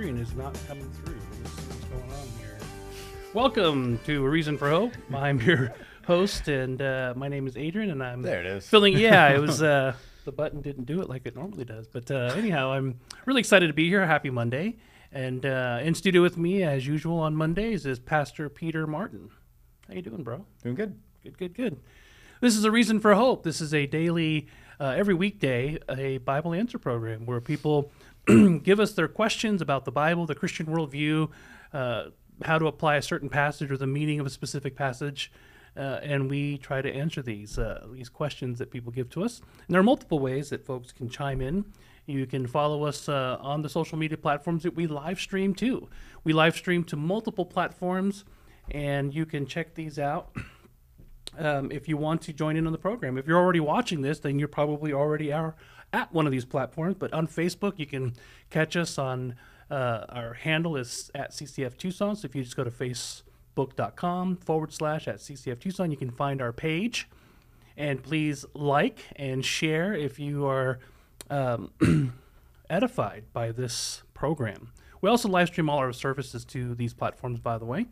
screen is not coming through. Let's see what's going on here. Welcome to A Reason for Hope. I'm your host, and uh, my name is Adrian, and I'm There it is. filling. Yeah, it was uh, the button didn't do it like it normally does. But uh, anyhow, I'm really excited to be here. Happy Monday, and uh, in studio with me, as usual on Mondays, is Pastor Peter Martin. How you doing, bro? Doing good. Good, good, good. This is a reason for hope. This is a daily, uh, every weekday, a Bible answer program where people give us their questions about the Bible, the Christian worldview, uh, how to apply a certain passage or the meaning of a specific passage, uh, and we try to answer these uh, these questions that people give to us. And there are multiple ways that folks can chime in. You can follow us uh, on the social media platforms that we live stream to. We live stream to multiple platforms, and you can check these out um, if you want to join in on the program. If you're already watching this, then you're probably already are at one of these platforms. But on Facebook, you can catch us on uh, our handle is at CCF Tucson. So if you just go to facebook.com forward slash at CCF Tucson, you can find our page. And please like and share if you are um, edified by this program. We also live stream all our services to these platforms, by the way.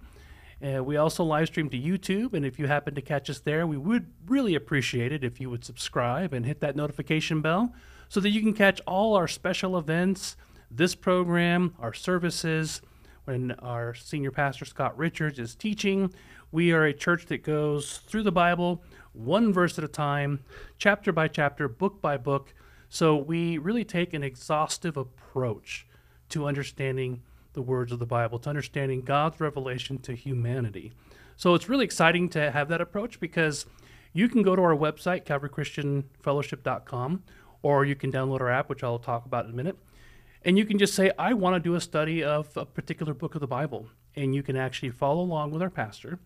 Uh, we also live stream to YouTube, and if you happen to catch us there, we would really appreciate it if you would subscribe and hit that notification bell so that you can catch all our special events, this program, our services. When our senior pastor Scott Richards is teaching, we are a church that goes through the Bible one verse at a time, chapter by chapter, book by book. So we really take an exhaustive approach to understanding the words of the Bible, to understanding God's revelation to humanity. So it's really exciting to have that approach because you can go to our website, calvarychristianfellowship.com, or you can download our app, which I'll talk about in a minute. And you can just say, I want to do a study of a particular book of the Bible. And you can actually follow along with our pastor,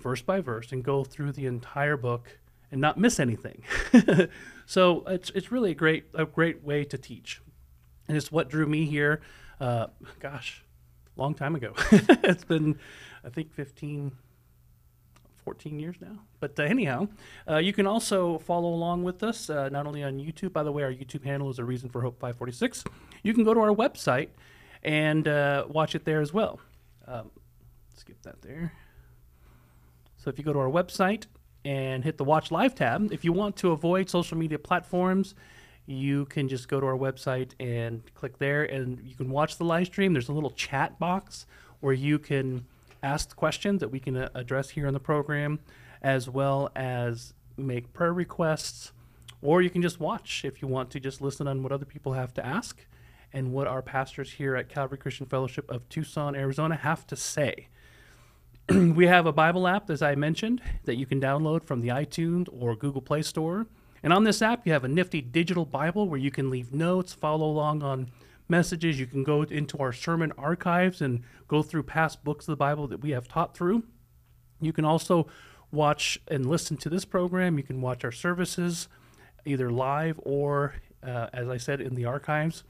verse by verse, and go through the entire book and not miss anything. so it's, it's really a great, a great way to teach. And it's what drew me here, uh, gosh, long time ago. it's been, I think, 15, 14 years now. But uh, anyhow, uh, you can also follow along with us, uh, not only on YouTube. By the way, our YouTube handle is a reason for Hope 546. You can go to our website and uh, watch it there as well. Um, skip that there. So if you go to our website and hit the Watch Live tab, if you want to avoid social media platforms, you can just go to our website and click there and you can watch the live stream. There's a little chat box where you can ask questions that we can uh, address here on the program, as well as make prayer requests, or you can just watch if you want to just listen on what other people have to ask and what our pastors here at Calvary Christian Fellowship of Tucson, Arizona have to say. we have a Bible app, as I mentioned, that you can download from the iTunes or Google Play Store. And on this app, you have a nifty digital Bible where you can leave notes, follow along on messages. You can go into our sermon archives and go through past books of the Bible that we have taught through. You can also watch and listen to this program. You can watch our services either live or, uh, as I said, in the archives.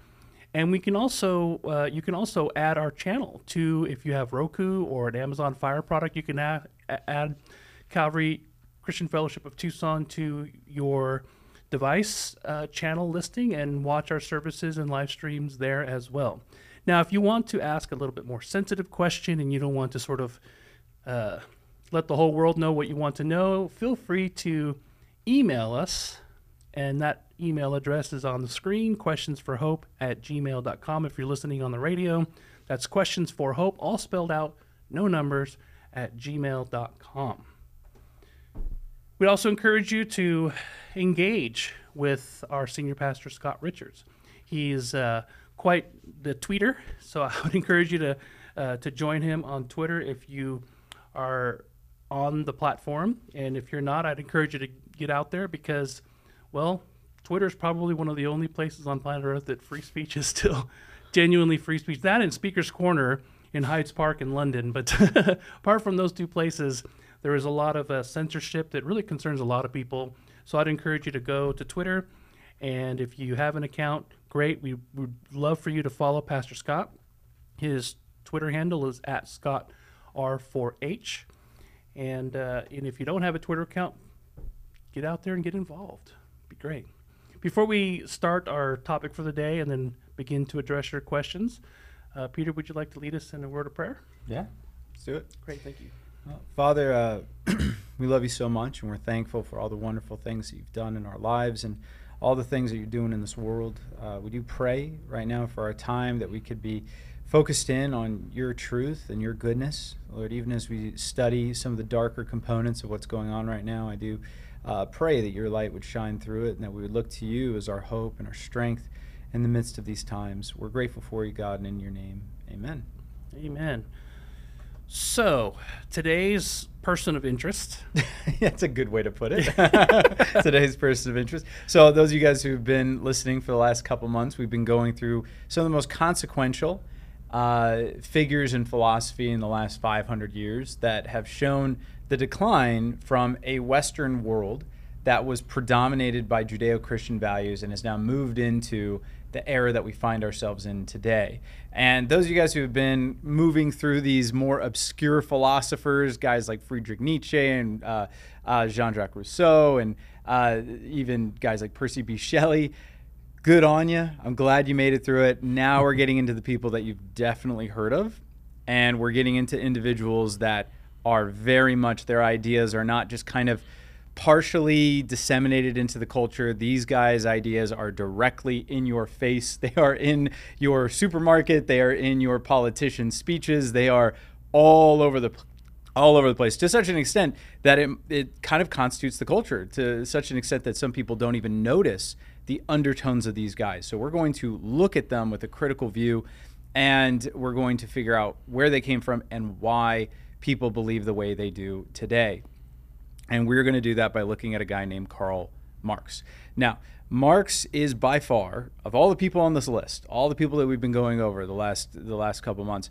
And we can also, uh, you can also add our channel to, if you have Roku or an Amazon Fire product, you can add, add Calvary Christian Fellowship of Tucson to your device uh, channel listing and watch our services and live streams there as well. Now, if you want to ask a little bit more sensitive question and you don't want to sort of uh, let the whole world know what you want to know, feel free to email us. And that email address is on the screen questions for hope at gmail.com. If you're listening on the radio, that's questions for hope, all spelled out, no numbers, at gmail.com. We'd also encourage you to engage with our senior pastor, Scott Richards. He's uh, quite the tweeter, so I would encourage you to, uh, to join him on Twitter if you are on the platform. And if you're not, I'd encourage you to get out there because, well, Twitter is probably one of the only places on planet Earth that free speech is still genuinely free speech. That and Speaker's Corner in Hyde Park in London. But apart from those two places, there is a lot of uh, censorship that really concerns a lot of people. So I'd encourage you to go to Twitter. And if you have an account, great. We would love for you to follow Pastor Scott. His Twitter handle is at Scott R4H. And, uh, and if you don't have a Twitter account, get out there and get involved. Be great. Before we start our topic for the day and then begin to address your questions, Uh, Peter, would you like to lead us in a word of prayer? Yeah, let's do it. Great, thank you. Father, uh, we love you so much, and we're thankful for all the wonderful things that you've done in our lives and all the things that you're doing in this world. Uh, we do pray right now for our time that we could be focused in on your truth and your goodness. Lord, even as we study some of the darker components of what's going on right now, I do uh, pray that your light would shine through it and that we would look to you as our hope and our strength in the midst of these times. We're grateful for you, God, and in your name, amen. Amen. So, today's person of interest. That's a good way to put it. today's person of interest. So, those of you guys who've been listening for the last couple months, we've been going through some of the most consequential uh, figures in philosophy in the last 500 years that have shown the decline from a Western world that was predominated by Judeo Christian values and has now moved into the era that we find ourselves in today. And those of you guys who have been moving through these more obscure philosophers, guys like Friedrich Nietzsche and uh, uh, Jean Jacques Rousseau, and uh, even guys like Percy B. Shelley, good on you. I'm glad you made it through it. Now we're getting into the people that you've definitely heard of, and we're getting into individuals that are very much their ideas are not just kind of partially disseminated into the culture. These guys' ideas are directly in your face. They are in your supermarket. They are in your politician speeches. They are all over the all over the place to such an extent that it, it kind of constitutes the culture to such an extent that some people don't even notice the undertones of these guys. So we're going to look at them with a critical view and we're going to figure out where they came from and why people believe the way they do today. And we're going to do that by looking at a guy named Karl Marx. Now, Marx is by far of all the people on this list, all the people that we've been going over the last the last couple months,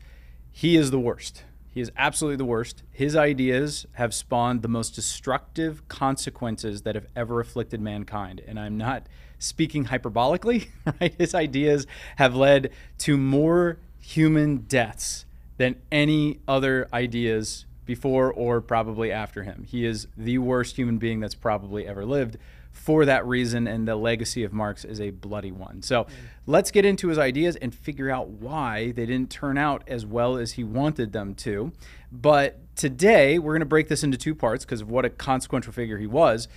he is the worst. He is absolutely the worst. His ideas have spawned the most destructive consequences that have ever afflicted mankind. And I'm not speaking hyperbolically, right? His ideas have led to more human deaths than any other ideas before or probably after him. He is the worst human being that's probably ever lived for that reason, and the legacy of Marx is a bloody one. So mm. let's get into his ideas and figure out why they didn't turn out as well as he wanted them to. But today, we're going to break this into two parts because of what a consequential figure he was.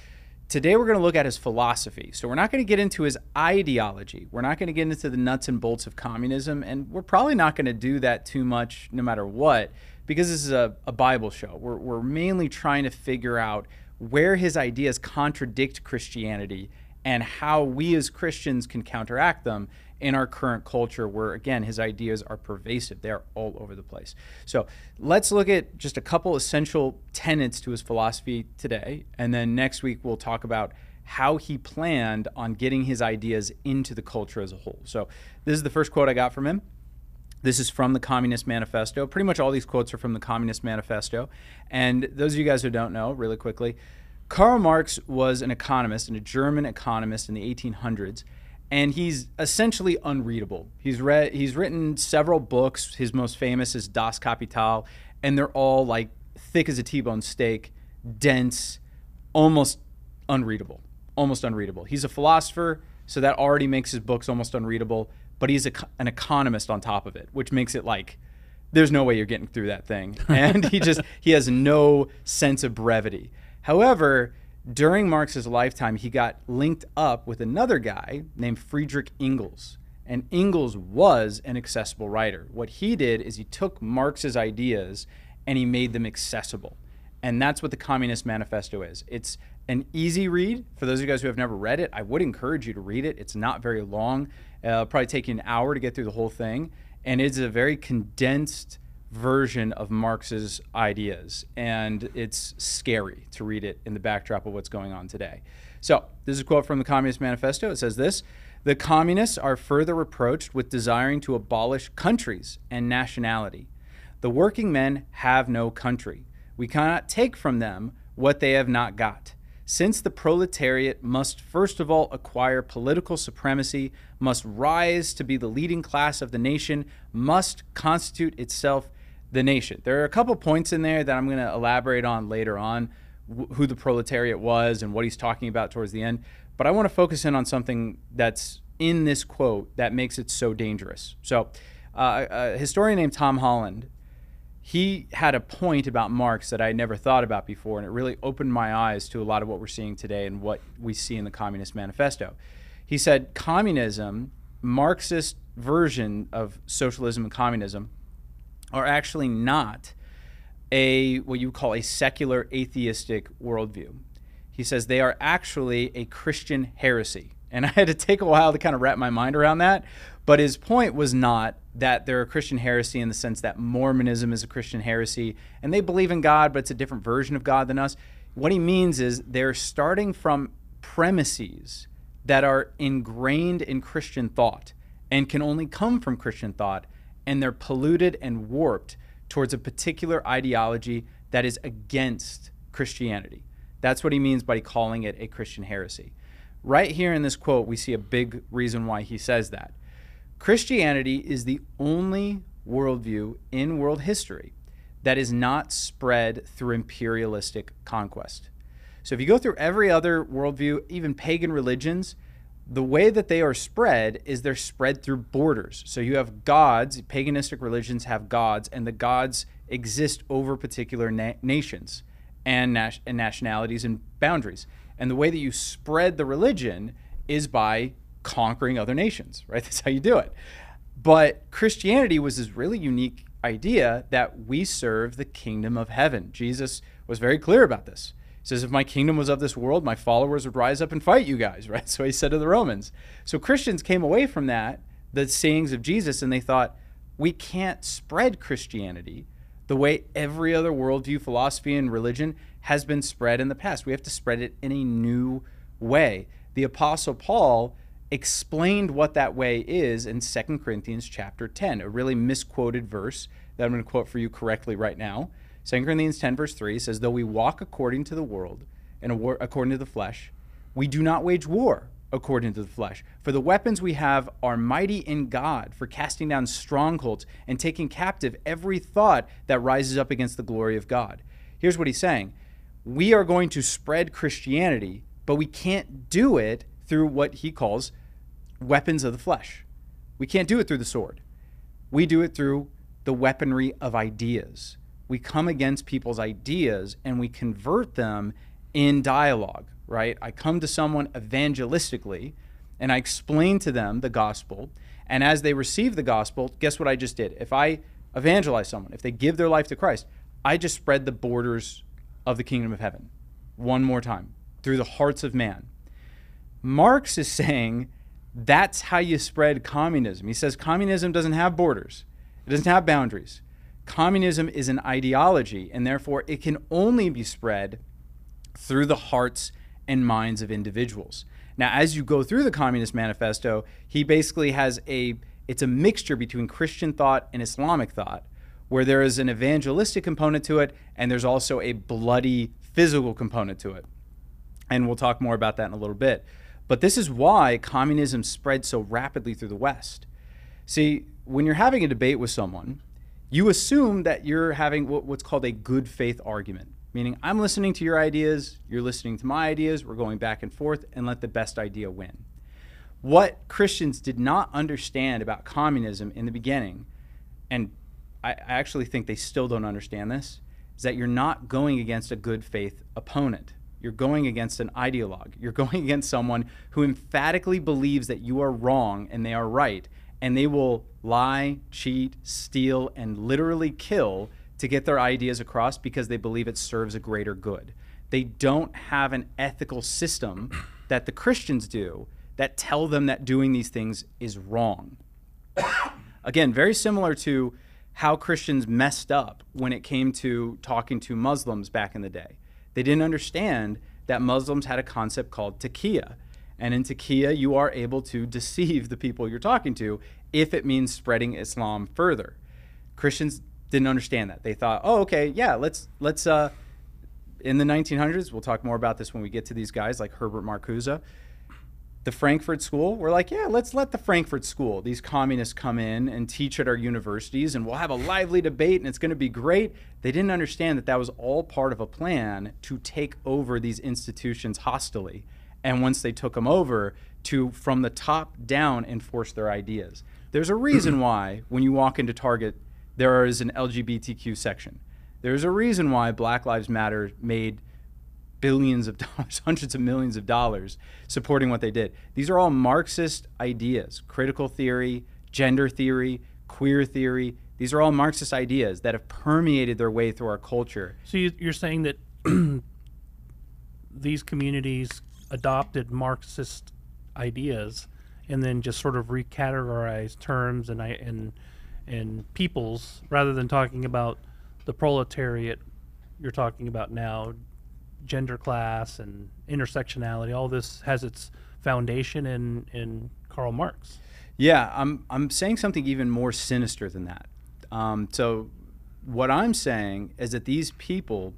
Today, we're going to look at his philosophy. So, we're not going to get into his ideology. We're not going to get into the nuts and bolts of communism. And we're probably not going to do that too much no matter what because this is a, a Bible show, we're, we're mainly trying to figure out where his ideas contradict Christianity and how we as Christians can counteract them in our current culture, where again, his ideas are pervasive. They're all over the place. So let's look at just a couple essential tenets to his philosophy today. And then next week, we'll talk about how he planned on getting his ideas into the culture as a whole. So this is the first quote I got from him. This is from the Communist Manifesto. Pretty much all these quotes are from the Communist Manifesto. And those of you guys who don't know, really quickly, Karl Marx was an economist and a German economist in the 1800s, and he's essentially unreadable. He's read he's written several books. His most famous is Das Kapital, and they're all like thick as a T-bone steak, dense, almost unreadable. Almost unreadable. He's a philosopher, so that already makes his books almost unreadable but he's a, an economist on top of it, which makes it like there's no way you're getting through that thing. And he just he has no sense of brevity. However, during Marx's lifetime, he got linked up with another guy named Friedrich Engels. And Engels was an accessible writer. What he did is he took Marx's ideas and he made them accessible. And that's what the Communist Manifesto is. It's an easy read. For those of you guys who have never read it, I would encourage you to read it. It's not very long. Uh, probably take an hour to get through the whole thing. And it's a very condensed version of Marx's ideas. And it's scary to read it in the backdrop of what's going on today. So, this is a quote from the Communist Manifesto. It says this The communists are further reproached with desiring to abolish countries and nationality. The working men have no country. We cannot take from them what they have not got. Since the proletariat must first of all acquire political supremacy, must rise to be the leading class of the nation, must constitute itself the nation. There are a couple points in there that I'm going to elaborate on later on who the proletariat was and what he's talking about towards the end. But I want to focus in on something that's in this quote that makes it so dangerous. So, Uh, a historian named Tom Holland, he had a point about Marx that I never thought about before, and it really opened my eyes to a lot of what we're seeing today and what we see in the Communist Manifesto. He said communism, Marxist version of socialism and communism, are actually not a what you call a secular atheistic worldview. He says they are actually a Christian heresy. And I had to take a while to kind of wrap my mind around that. But his point was not that they're a Christian heresy in the sense that Mormonism is a Christian heresy and they believe in God, but it's a different version of God than us. What he means is they're starting from premises that are ingrained in Christian thought and can only come from Christian thought, and they're polluted and warped towards a particular ideology that is against Christianity. That's what he means by calling it a Christian heresy. Right here in this quote, we see a big reason why he says that. Christianity is the only worldview in world history that is not spread through imperialistic conquest. So if you go through every other worldview, even pagan religions, the way that they are spread is they're spread through borders. So you have gods, paganistic religions have gods, and the gods exist over particular na- nations and, nas- and nationalities and boundaries. And the way that you spread the religion is by conquering other nations, right? That's how you do it. But Christianity was this really unique idea that we serve the kingdom of heaven. Jesus was very clear about this. He says, If my kingdom was of this world, my followers would rise up and fight you guys, right? So he said to the Romans. So Christians came away from that, the sayings of Jesus, and they thought, we can't spread Christianity the way every other worldview, philosophy, and religion has been spread in the past. We have to spread it in a new way. The Apostle Paul explained what that way is in 2 Corinthians chapter 10, a really misquoted verse that I'm going to quote for you correctly right now. 2 Corinthians 10, verse 3 says, Though we walk according to the world and according to the flesh, we do not wage war according to the flesh. For the weapons we have are mighty in God for casting down strongholds and taking captive every thought that rises up against the glory of God. Here's what he's saying We are going to spread Christianity, but we can't do it through what he calls weapons of the flesh. We can't do it through the sword. We do it through the weaponry of ideas. We come against people's ideas and we convert them in dialogue, right? I come to someone evangelistically and I explain to them the gospel. And as they receive the gospel, guess what I just did? If I evangelize someone, if they give their life to Christ, I just spread the borders of the kingdom of heaven one more time through the hearts of man. Marx is saying that's how you spread communism. He says communism doesn't have borders, it doesn't have boundaries. Communism is an ideology, and therefore it can only be spread through the hearts and minds of individuals. Now, as you go through the Communist Manifesto, he basically has a it's a mixture between Christian thought and Islamic thought, where there is an evangelistic component to it, and there's also a bloody physical component to it. And we'll talk more about that in a little bit. But this is why communism spread so rapidly through the West. See, when you're having a debate with someone, you assume that you're having what's called a good faith argument, meaning I'm listening to your ideas, you're listening to my ideas, we're going back and forth, and let the best idea win. What Christians did not understand about communism in the beginning, and I actually think they still don't understand this, is that you're not going against a good faith opponent. You're going against an ideologue. You're going against someone who emphatically believes that you are wrong and they are right. And they will lie, cheat, steal, and literally kill to get their ideas across because they believe it serves a greater good. They don't have an ethical system that the Christians do that tell them that doing these things is wrong. Again, very similar to how Christians messed up when it came to talking to Muslims back in the day. They didn't understand that Muslims had a concept called taqiyya. And in taqiyya, you are able to deceive the people you're talking to if it means spreading Islam further. Christians didn't understand that. They thought, oh, okay, yeah, let's let's uh, in the 1900s. We'll talk more about this when we get to these guys like Herbert Marcuse the Frankfurt School, we're like, yeah, let's let the Frankfurt School, these communists come in and teach at our universities, and we'll have a lively debate, and it's going to be great. They didn't understand that that was all part of a plan to take over these institutions hostily. And once they took them over, to from the top down enforce their ideas. There's a reason why when you walk into Target, there is an LGBTQ section. There's a reason why Black Lives Matter made billions of dollars, hundreds of millions of dollars supporting what they did. These are all Marxist ideas critical theory, gender theory, queer theory. These are all Marxist ideas that have permeated their way through our culture. So you, you're saying that these communities adopted Marxist ideas and then just sort of recategorized terms and and and peoples rather than talking about the proletariat you're talking about now gender class and intersectionality all this has its foundation in in Karl Marx Yeah, I'm I'm saying something even more sinister than that. Um, so, what I'm saying is that these people,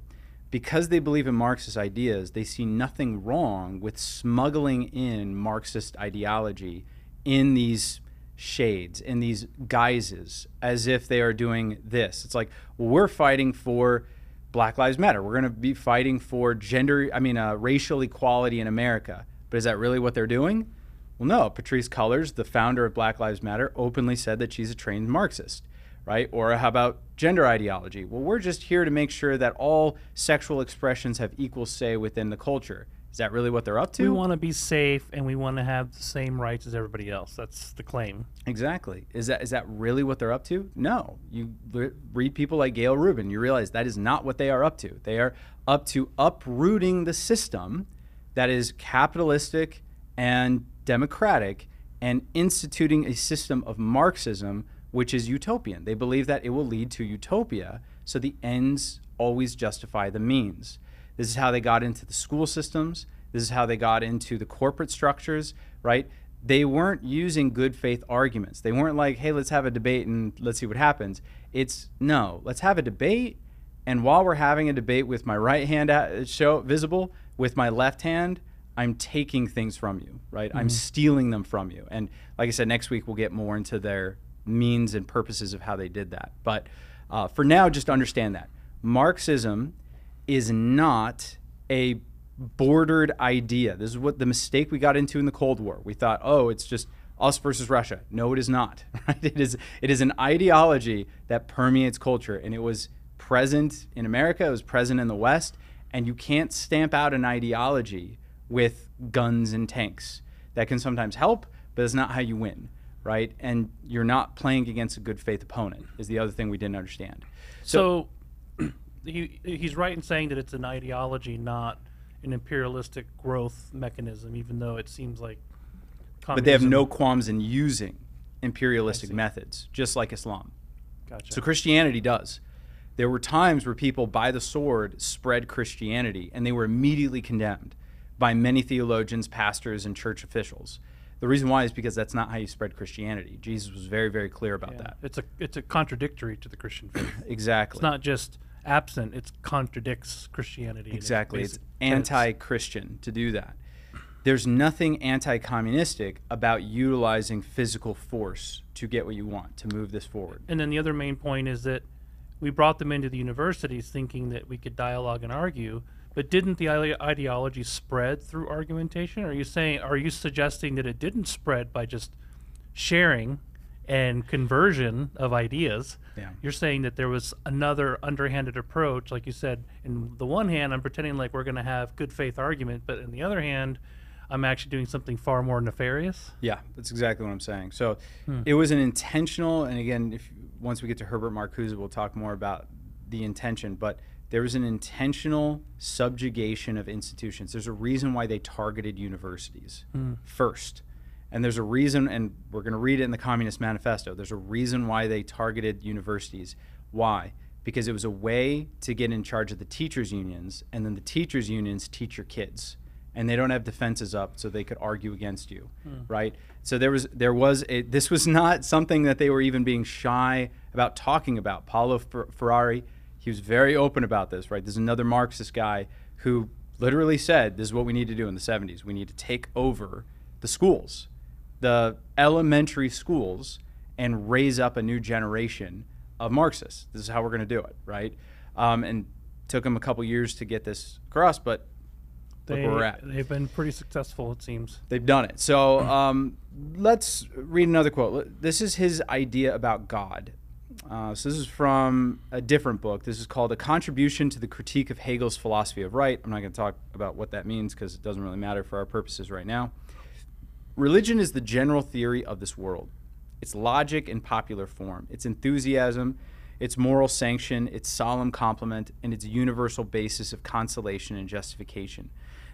because they believe in Marxist ideas, they see nothing wrong with smuggling in Marxist ideology in these shades, in these guises, as if they are doing this. It's like we're fighting for Black Lives Matter. We're going to be fighting for gender, I mean, uh, racial equality in America. But is that really what they're doing? Well, no. Patrisse Cullors, the founder of Black Lives Matter, openly said that she's a trained Marxist, right? Or how about gender ideology? Well, we're just here to make sure that all sexual expressions have equal say within the culture. Is that really what they're up to? we want to be safe and we want to have the same rights as everybody else that's the claim Exactly. Is that is that really what they're up to? No. You re- read people like Gayle Rubin, you realize that is not what they are up to. They are up to uprooting the system that is capitalistic and democratic and instituting a system of Marxism which is utopian. They believe that it will lead to utopia, so the ends always justify the means. This is how they got into the school systems. This is how they got into the corporate structures, right? They weren't using good faith arguments. They weren't like, hey, let's have a debate and let's see what happens. It's no, let's have a debate. And while we're having a debate with my right hand at, show visible, with my left hand, I'm taking things from you, right? I'm stealing them from you. And like I said, next week we'll get more into their means and purposes of how they did that. But uh, for now, just understand that Marxism is not a bordered idea. This is what the mistake we got into in the Cold War. We thought, oh, it's just us versus Russia. No, it is not. Right? It is it is an ideology that permeates culture, and it was present in America. It was present in the West, and you can't stamp out an ideology with guns and tanks. That can sometimes help, but it's not how you win, right? And you're not playing against a good faith opponent. Is the other thing we didn't understand. So, he he's right in saying that it's an ideology, not an imperialistic growth mechanism, even though it seems like. but they have no qualms in using imperialistic methods, just like Islam. Gotcha. So Christianity does. There were times where people, by the sword, spread Christianity, and they were immediately condemned by many theologians, pastors, and church officials. The reason why is because that's not how you spread Christianity. Jesus was very, very clear about Yeah. that. It's a it's a contradictory to the Christian faith. Exactly. it's not just absent; it contradicts Christianity. its Exactly. It's anti Christian to do that. There's nothing anti communistic about utilizing physical force to get what you want, to move this forward. And then the other main point is that we brought them into the universities thinking that we could dialogue and argue, but didn't the ideology spread through argumentation? Are you saying are you suggesting that it didn't spread by just sharing and conversion of ideas? Yeah. You're saying that there was another underhanded approach, like you said. In the one hand, I'm pretending like we're going to have good faith argument, but in the other hand, I'm actually doing something far more nefarious. Yeah, that's exactly what I'm saying. So Hmm. it was an intentional, and again, if once we get to Herbert Marcuse, we'll talk more about the intention. But there was an intentional subjugation of institutions. There's a reason why they targeted universities first, and there's a reason, and we're going to read it in the Communist Manifesto. There's a reason why they targeted universities. Why? Because it was a way to get in charge of the teachers' unions, and then the teachers' unions teach your kids and they don't have defenses up so they could argue against you hmm. right so there was there was a, this was not something that they were even being shy about talking about paulo Fer- ferrari he was very open about this right there's another marxist guy who literally said this is what we need to do in the 70s we need to take over the schools the elementary schools and raise up a new generation of marxists this is how we're going to do it right um, and took them a couple years to get this across but They, where we're at. They've been pretty successful, it seems. They've done it. So um, let's read another quote. This is his idea about God. Uh, so this is from a different book. This is called A Contribution to the Critique of Hegel's Philosophy of Right. I'm not going to talk about what that means because it doesn't really matter for our purposes right now. Religion is the general theory of this world. Its logic in popular form, its enthusiasm, its moral sanction, its solemn complement, and its universal basis of consolation and justification.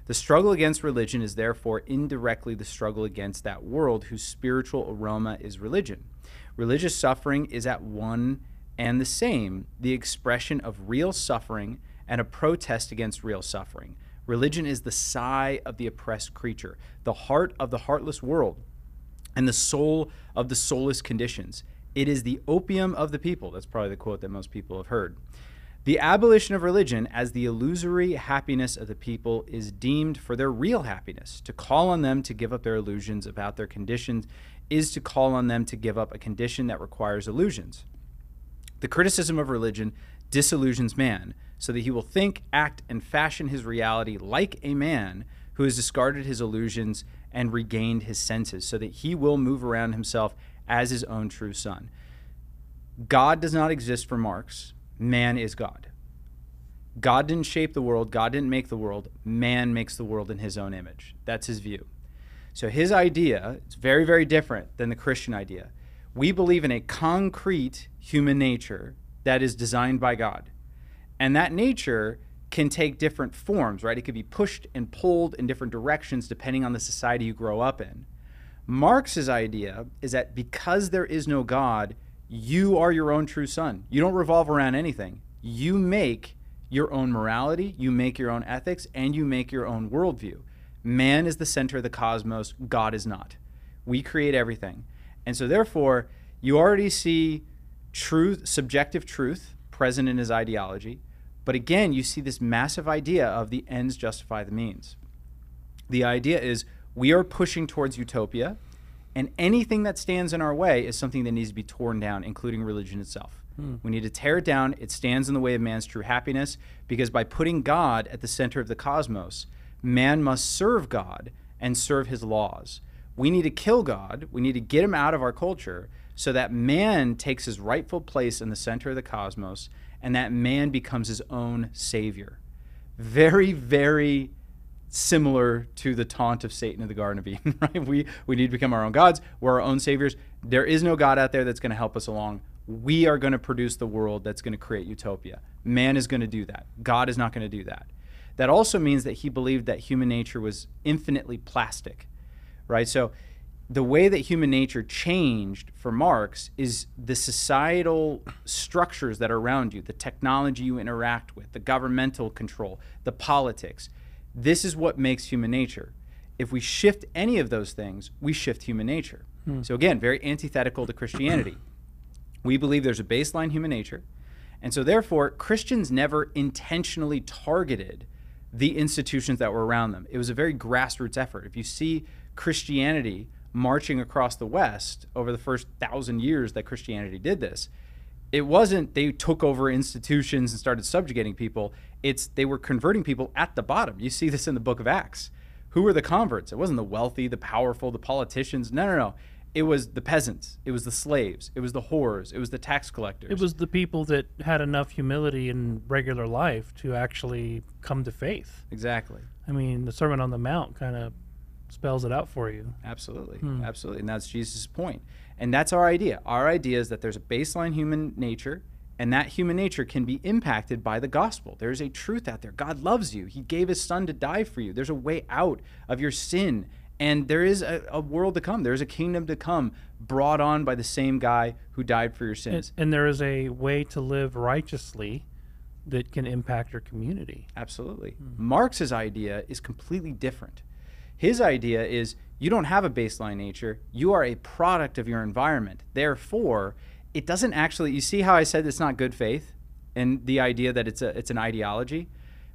The struggle against religion is therefore indirectly the struggle against that world whose spiritual aroma is religion. Religious suffering is at one and the same the expression of real suffering and a protest against real suffering. Religion is the sigh of the oppressed creature, the heart of the heartless world, and the soul of the soulless conditions. It is the opium of the people. That's probably the quote that most people have heard. The abolition of religion as the illusory happiness of the people is deemed for their real happiness. To call on them to give up their illusions about their conditions is to call on them to give up a condition that requires illusions. The criticism of religion disillusions man so that he will think, act, and fashion his reality like a man who has discarded his illusions and regained his senses, so that he will move around himself as his own true son. God does not exist for Marx. Man is God. God didn't shape the world. God didn't make the world. Man makes the world in his own image. That's his view. So his idea is very, very different than the Christian idea. We believe in a concrete human nature that is designed by God. And that nature can take different forms, right? It could be pushed and pulled in different directions depending on the society you grow up in. Marx's idea is that because there is no God, you are your own true son. You don't revolve around anything. You make your own morality, you make your own ethics, and you make your own worldview. Man is the center of the cosmos, God is not. We create everything. And so, therefore, you already see truth, subjective truth present in his ideology. But again, you see this massive idea of the ends justify the means. The idea is we are pushing towards utopia, and anything that stands in our way is something that needs to be torn down, including religion itself. Hmm. We need to tear it down. It stands in the way of man's true happiness because by putting God at the center of the cosmos, man must serve God and serve his laws. We need to kill God. We need to get him out of our culture so that man takes his rightful place in the center of the cosmos and that man becomes his own savior. Very, very similar to the taunt of Satan in the Garden of Eden, right? We, we need to become our own gods. We're our own saviors. There is no God out there that's going to help us along. We are going to produce the world that's going to create utopia. Man is going to do that. God is not going to do that. That also means that he believed that human nature was infinitely plastic, right? So the way that human nature changed for Marx is the societal structures that are around you, the technology you interact with, the governmental control, the politics this is what makes human nature. If we shift any of those things, we shift human nature. Hmm. So, again, very antithetical to Christianity. we believe there's a baseline human nature. And so, therefore, Christians never intentionally targeted the institutions that were around them. It was a very grassroots effort. If you see Christianity marching across the West over the first thousand years that Christianity did this, it wasn't they took over institutions and started subjugating people. It's they were converting people at the bottom. You see this in the book of Acts. Who were the converts? It wasn't the wealthy, the powerful, the politicians. No, no, no. It was the peasants. It was the slaves. It was the whores. It was the tax collectors. It was the people that had enough humility in regular life to actually come to faith. Exactly. I mean, the Sermon on the Mount kind of spells it out for you. Absolutely. Hmm. Absolutely. And that's Jesus' point. And that's our idea. Our idea is that there's a baseline human nature, and that human nature can be impacted by the gospel. There's a truth out there. God loves you, He gave His Son to die for you. There's a way out of your sin. And there is a, a world to come. There's a kingdom to come brought on by the same guy who died for your sins. And, and there is a way to live righteously that can impact your community. Absolutely. Mm-hmm. Marx's idea is completely different. His idea is you don't have a baseline nature. You are a product of your environment. Therefore, it doesn't actually. You see how I said it's not good faith, and the idea that it's a it's an ideology.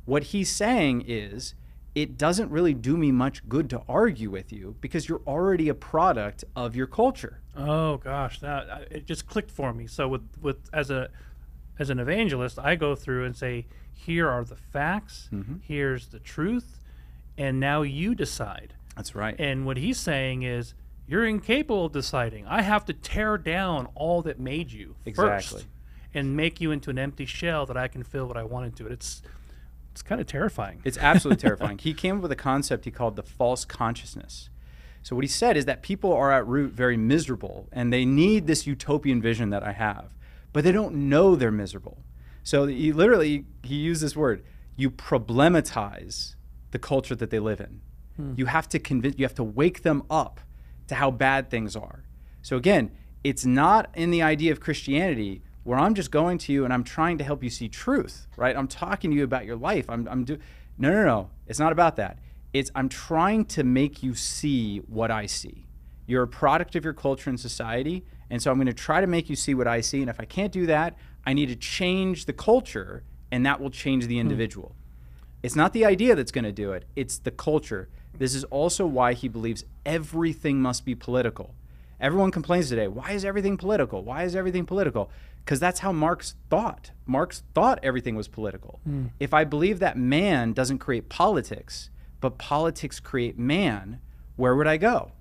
What he's saying is, it doesn't really do me much good to argue with you because you're already a product of your culture. Oh gosh, that it just clicked for me. So with with as a as an evangelist, I go through and say, here are the facts. Mm-hmm. Here's the truth and now you decide. That's right. And what he's saying is, you're incapable of deciding. I have to tear down all that made you Exactly. first and make you into an empty shell that I can fill what I want into it. It's it's kind of terrifying. It's absolutely terrifying. He came up with a concept he called the false consciousness. So what he said is that people are at root very miserable and they need this utopian vision that I have, but they don't know they're miserable. So he literally he used this word, you problematize the culture that they live in. Hmm. You have to convince you have to wake them up to how bad things are. So again, it's not in the idea of Christianity where I'm just going to you and I'm trying to help you see truth, right? I'm talking to you about your life. I'm, I'm do no, no, no. It's not about that. It's I'm trying to make you see what I see. You're a product of your culture and society, and so I'm going to try to make you see what I see. And if I can't do that, I need to change the culture, and that will change the hmm. individual. It's not the idea that's going to do it, it's the culture. This is also why he believes everything must be political. Everyone complains today, why is everything political? Why is everything political? Because that's how Marx thought. Marx thought everything was political. Hmm. If I believe that man doesn't create politics, but politics create man, where would I go?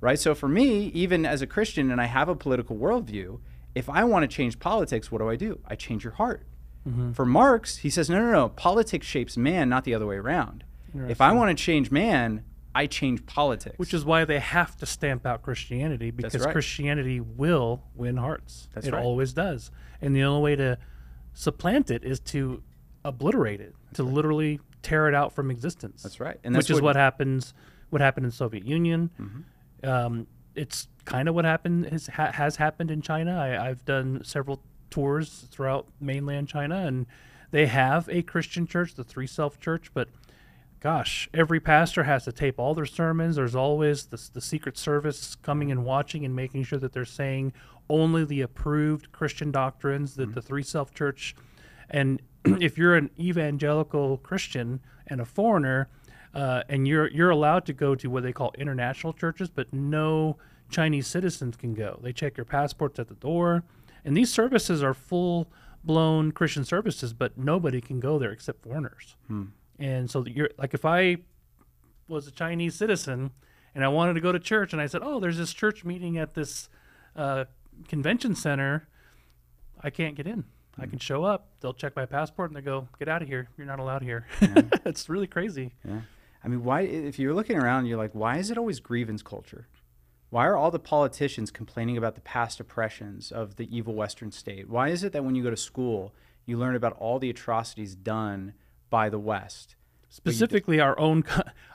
Right? So for me, even as a Christian and I have a political worldview, if I want to change politics, what do I do? I change your heart. For Marx, he says, no, no, no, politics shapes man, not the other way around. If I want to change man, I change politics. Which is why they have to stamp out Christianity because right. Christianity will win hearts. That's it right. always does. And the only way to supplant it is to obliterate it, to literally tear it out from existence. That's right. And that's which is what- Mm-hmm. happens what happened in Soviet Union. Um, it's kind of what happened has, ha, has happened in China. I, I've done several tours throughout mainland China, and they have a Christian church, the Three Self Church, but gosh, every pastor has to tape all their sermons. There's always the, the Secret Service coming and watching and making sure that they're saying only the approved Christian doctrines that the Three Self Church. And if you're an evangelical Christian and a foreigner, uh, and you're you're allowed to go to what they call international churches, but no Chinese citizens can go. They check your passports at the door, and these services are full blown Christian services, but nobody can go there except foreigners. And so you're like if I was a Chinese citizen and I wanted to go to church and I said, "Oh, there's this church meeting at this uh, convention center," I can't get in. I can show up. They'll check my passport and they go, "Get out of here. You're not allowed here." it's really crazy. Yeah. I mean, why, if you're looking around, you're like, why is it always grievance culture? Why are all the politicians complaining about the past oppressions of the evil Western state? Why is it that when you go to school, you learn about all the atrocities done by the West? Specifically, our own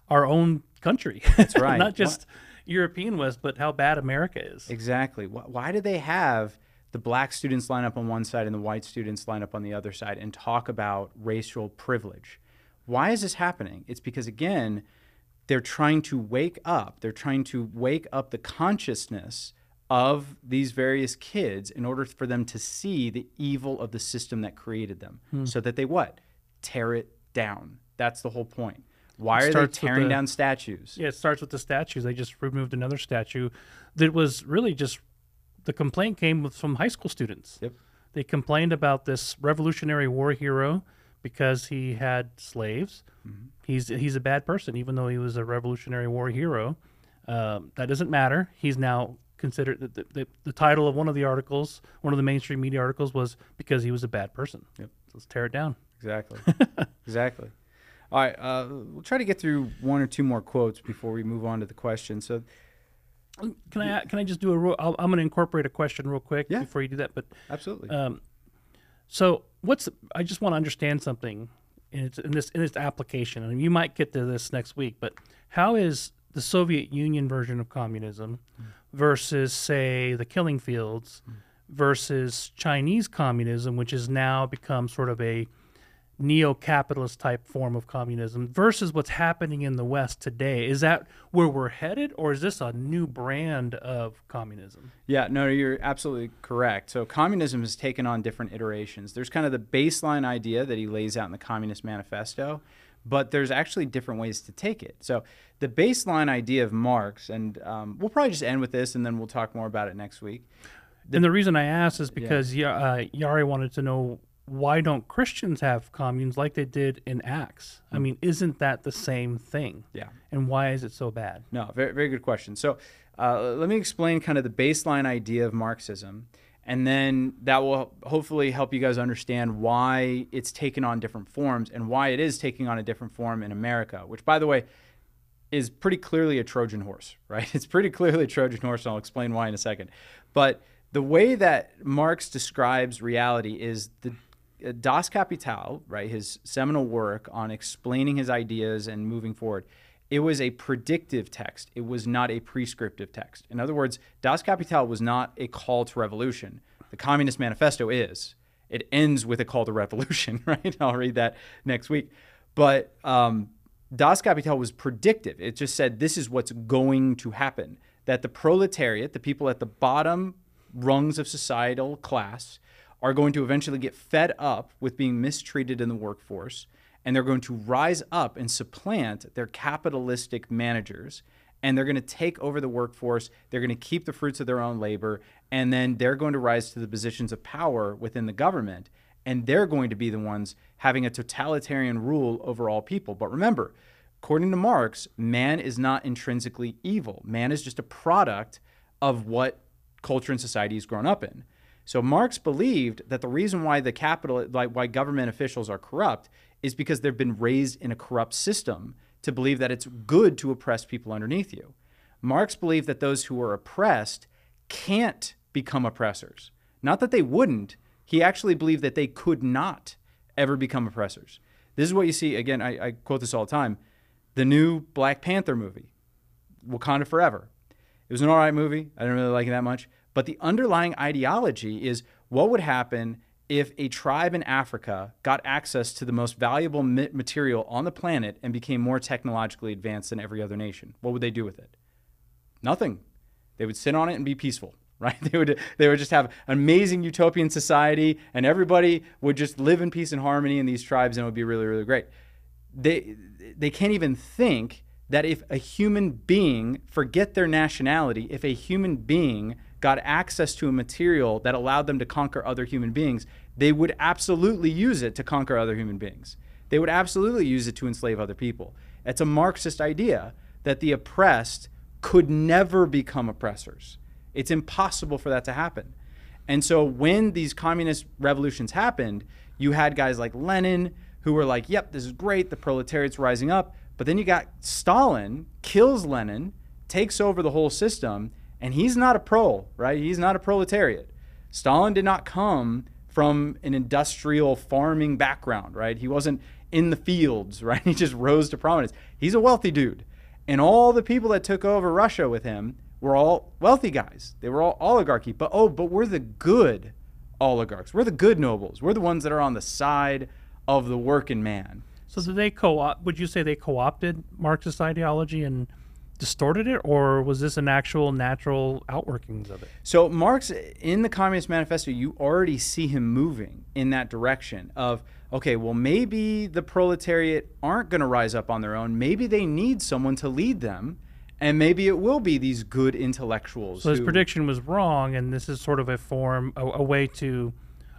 our own country. That's right. not just European West, but how bad America is. Exactly. Why, why do they have the black students line up on one side and the white students line up on the other side and talk about racial privilege? Why is this happening? It's because, again, they're trying to wake up. They're trying to wake up the consciousness of these various kids in order for them to see the evil of the system that created them hmm. so that they what? Tear it down. That's the whole point. Why are they tearing the- down statues? Yeah, it starts with the statues. They just removed another statue that was really just the complaint came from high school students. Yep. They complained about this Revolutionary War hero because he had slaves. Mm-hmm. He's he's a bad person, even though he was a Revolutionary War hero. Um, that doesn't matter. He's now considered the, the, the, title of one of the articles, one of the mainstream media articles, was because he was a bad person. Yep. So let's tear it down. Exactly. exactly. All right. Uh, we'll try to get through one or two more quotes before we move on to the question. So, Can I can I just do a? I'm going to incorporate a question real quick Yeah. before you do that, but. absolutely. Um, so what's I just want to understand something in its in this in its application, and you might get to this next week. But how is the Soviet Union version of communism hmm. versus, say, the Killing Fields hmm. versus Chinese communism, which has now become sort of a neo-capitalist type form of communism versus what's happening in the West today? Is that where we're headed, or is this a new brand of communism? yeah, no, you're absolutely correct. So, communism has taken on different iterations. There's kind of the baseline idea that he lays out in the Communist Manifesto, but there's actually different ways to take it. So, the baseline idea of Marx, and um, we'll probably just end with this and then we'll talk more about it next week. and the reason I asked is because yeah. uh, Yari wanted to know why don't Christians have communes like they did in Acts? I mean, isn't that the same thing? Yeah. And why is it so bad? No, very, very good question. So uh, let me explain kind of the baseline idea of Marxism, and then that will hopefully help you guys understand why it's taken on different forms and why it is taking on a different form in America, which, by the way, is pretty clearly a Trojan horse, right? It's pretty clearly a Trojan horse, and I'll explain why in a second. But the way that Marx describes reality is the Das Kapital, right, his seminal work on explaining his ideas and moving forward, it was a predictive text. It was not a prescriptive text. In other words, Das Kapital was not a call to revolution. The Communist Manifesto is. It ends with a call to revolution, right? I'll read that next week. But um, Das Kapital was predictive. It just said this is what's going to happen. That the proletariat, the people at the bottom rungs of societal class, are going to eventually get fed up with being mistreated in the workforce and they're going to rise up and supplant their capitalistic managers and they're going to take over the workforce they're going to keep the fruits of their own labor and then they're going to rise to the positions of power within the government and they're going to be the ones having a totalitarian rule over all people. But remember according to marx man is not intrinsically evil. Man is just a product of what culture and society has grown up in so Marx believed that the reason why the capital, like why government officials are corrupt, is because they've been raised in a corrupt system to believe that it's good to oppress people underneath you. Marx believed that those who are oppressed can't become oppressors. Not that they wouldn't, he actually believed that they could not ever become oppressors. This is what you see, again, I, I quote this all the time the new Black Panther movie, Wakanda Forever. It was an all right movie. I didn't really like it that much. But the underlying ideology is what would happen if a tribe in Africa got access to the most valuable material on the planet and became more technologically advanced than every other nation? What would they do with it? Nothing. They would sit on it and be peaceful, right? They would they would just have an amazing utopian society and everybody would just live in peace and harmony in these tribes and it would be really really great. They they can't even think that if a human being forget their nationality, if a human being got access to a material that allowed them to conquer other human beings, they would absolutely use it to conquer other human beings. They would absolutely use it to enslave other people. It's a Marxist idea that the oppressed could never become oppressors. It's impossible for that to happen. And so when these communist revolutions happened, you had guys like Lenin who were like, yep, this is great, the proletariat's rising up. But then you got Stalin kills Lenin, takes over the whole system, and he's not a pro, right? He's not a proletariat. Stalin did not come from an industrial farming background, right? He wasn't in the fields, right? He just rose to prominence. He's a wealthy dude. And all the people that took over Russia with him were all wealthy guys. They were all oligarchy. But oh, but we're the good oligarchs. We're the good nobles. We're the ones that are on the side of the working man. So they co-op? Would you say they co-opted Marxist ideology and distorted it, or was this an actual natural outworkings of it? So Marx, in the Communist Manifesto, you already see him moving in that direction of okay, well maybe the proletariat aren't going to rise up on their own. Maybe they need someone to lead them. And maybe it will be these good intellectuals. So his prediction was wrong, and this is sort of a form, a, a way to,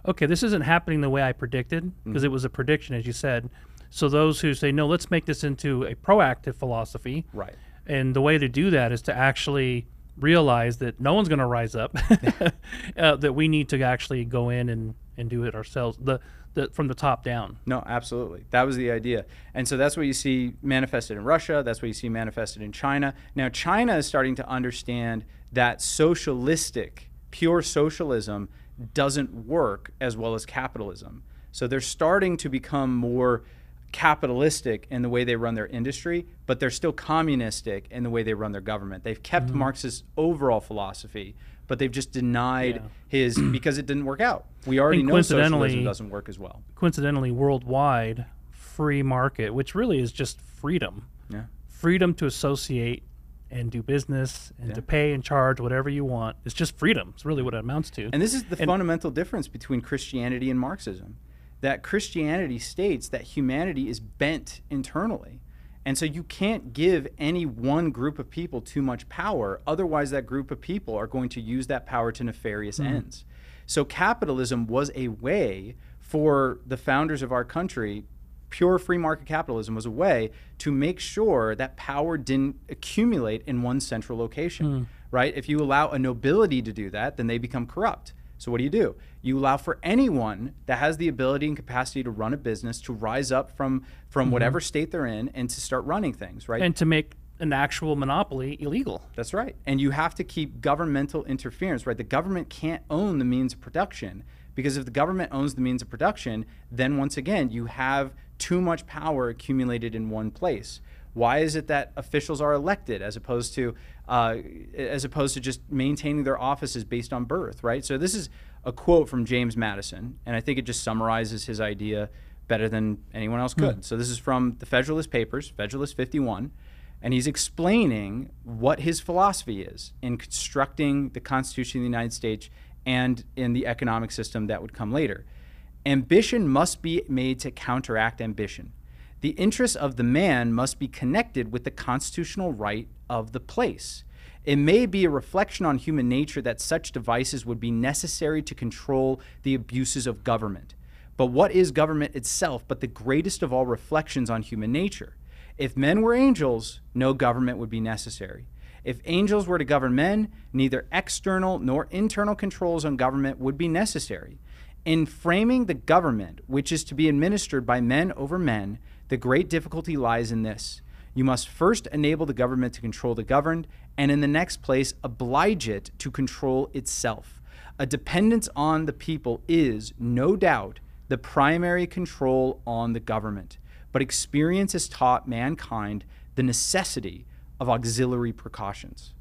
okay, this isn't happening the way I predicted because mm-hmm. it was a prediction, as you said. So those who say no, let's make this into a proactive philosophy, right? And the way to do that is to actually realize that no one's going to rise up, uh, that we need to actually go in and, and do it ourselves. The, the from the top down. No, absolutely. That was the idea. And so that's what you see manifested in Russia. That's what you see manifested in China. Now, China is starting to understand that socialistic, pure socialism doesn't work as well as capitalism. So they're starting to become more capitalistic in the way they run their industry, but they're still communistic in the way they run their government. They've kept mm-hmm. Marx's overall philosophy, but they've just denied yeah. his because it didn't work out. We already know socialism doesn't work as well. Coincidentally, worldwide free market, which really is just freedom. Yeah. Freedom to associate and do business and yeah. to pay and charge whatever you want. It's just freedom. It's really what it amounts to. And this is the and fundamental difference between Christianity and Marxism that Christianity states that humanity is bent internally. And so you can't give any one group of people too much power. Otherwise, that group of people are going to use that power to nefarious mm. ends. So capitalism was a way for the founders of our country, pure free market capitalism was a way to make sure that power didn't accumulate in one central location, right? If you allow a nobility to do that, then they become corrupt. So what do you do? You allow for anyone that has the ability and capacity to run a business to rise up from from mm-hmm. whatever state they're in and to start running things, right? and to make an actual monopoly illegal. That's right. And you have to keep governmental interference, right? The government can't own the means of production because if the government owns the means of production, then once again, you have too much power accumulated in one place. Why is it that officials are elected as opposed to uh, as opposed to just maintaining their offices based on birth, right? So this is a quote from James Madison, and I think it just summarizes his idea better than anyone else could. So this is from the Federalist Papers, Federalist 51 and he's explaining what his philosophy is in constructing the Constitution of the United States and in the economic system that would come later. Ambition must be made to counteract ambition. The interests of the man must be connected with the constitutional right of the place. It may be a reflection on human nature that such devices would be necessary to control the abuses of government. But what is government itself but the greatest of all reflections on human nature? If men were angels, no government would be necessary. If angels were to govern men, neither external nor internal controls on government would be necessary. In framing the government, which is to be administered by men over men, the great difficulty lies in this. You must first enable the government to control the governed, and in the next place, oblige it to control itself. A dependence on the people is, no doubt, the primary control on the government but experience has taught mankind the necessity of auxiliary precautions.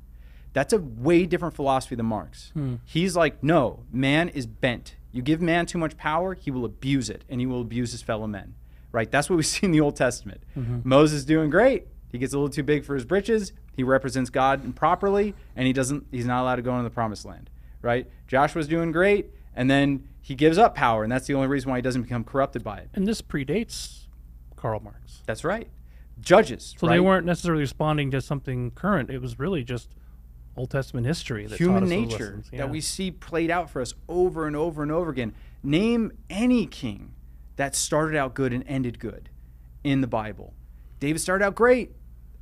That's a way different philosophy than Marx. Hmm. He's like, no, man is bent. You give man too much power, he will abuse it, and he will abuse his fellow men. Right? That's what we see in the Old Testament. Mm-hmm. Moses doing great. He gets a little too big for his britches. He represents God improperly, and he doesn't. He's not allowed to go into the promised land. Right? Joshua's doing great, and then he gives up power, and that's the only reason why he doesn't become corrupted by it. And this predates Karl Marx. That's right. Judges. So right? they weren't necessarily responding to something current. It was really just Old Testament history that human taught us those nature. Yeah. that we see played out for us over and over and over again. Name any king that started out good and ended good in the Bible. David started out great,